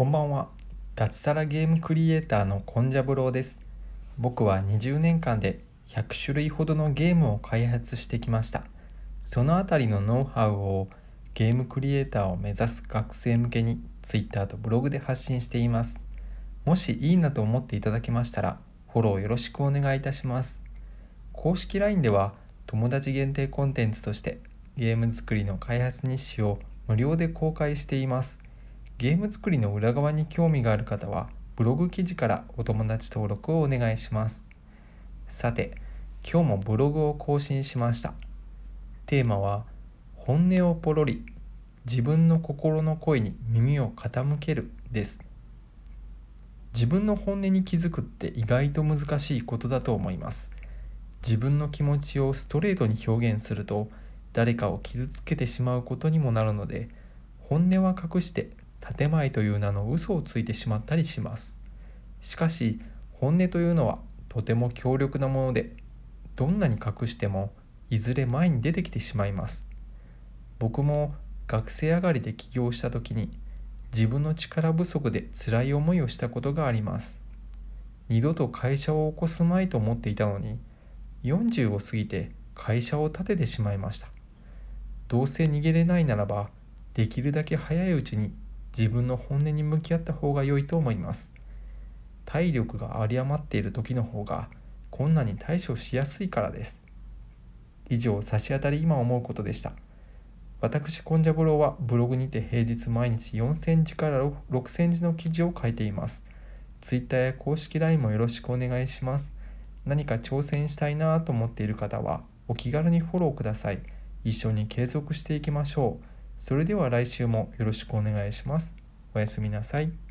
こんばんは。脱サラゲームクリエイターのコンジャブローです。僕は20年間で100種類ほどのゲームを開発してきました。そのあたりのノウハウをゲームクリエイターを目指す学生向けに Twitter とブログで発信しています。もしいいなと思っていただけましたらフォローよろしくお願いいたします。公式 LINE では友達限定コンテンツとしてゲーム作りの開発日誌を無料で公開しています。ゲーム作りの裏側に興味がある方はブログ記事からお友達登録をお願いします。さて今日もブログを更新しました。テーマは本音をポロリ自分の心の声に耳を傾けるです。自分の本音に気づくって意外と難しいことだと思います。自分の気持ちをストレートに表現すると誰かを傷つけてしまうことにもなるので本音は隠して建前という名の嘘をついてしまったりします。しかし本音というのはとても強力なものでどんなに隠してもいずれ前に出てきてしまいます。僕も学生上がりで起業した時に自分の力不足で辛い思いをしたことがあります。二度と会社を起こすまいと思っていたのに40を過ぎて会社を建ててしまいました。どうせ逃げれないならばできるだけ早いうちに自分の本音に向き合った方が良いと思います。体力が有り余っている時の方が困難に対処しやすいからです。以上差し当たり今思うことでした。私コンジャブローはブログにて平日毎日4センチから6センチの記事を書いています。Twitter や公式 LINE もよろしくお願いします。何か挑戦したいなと思っている方はお気軽にフォローください。一緒に継続していきましょう。それでは来週もよろしくお願いします。おやすみなさい。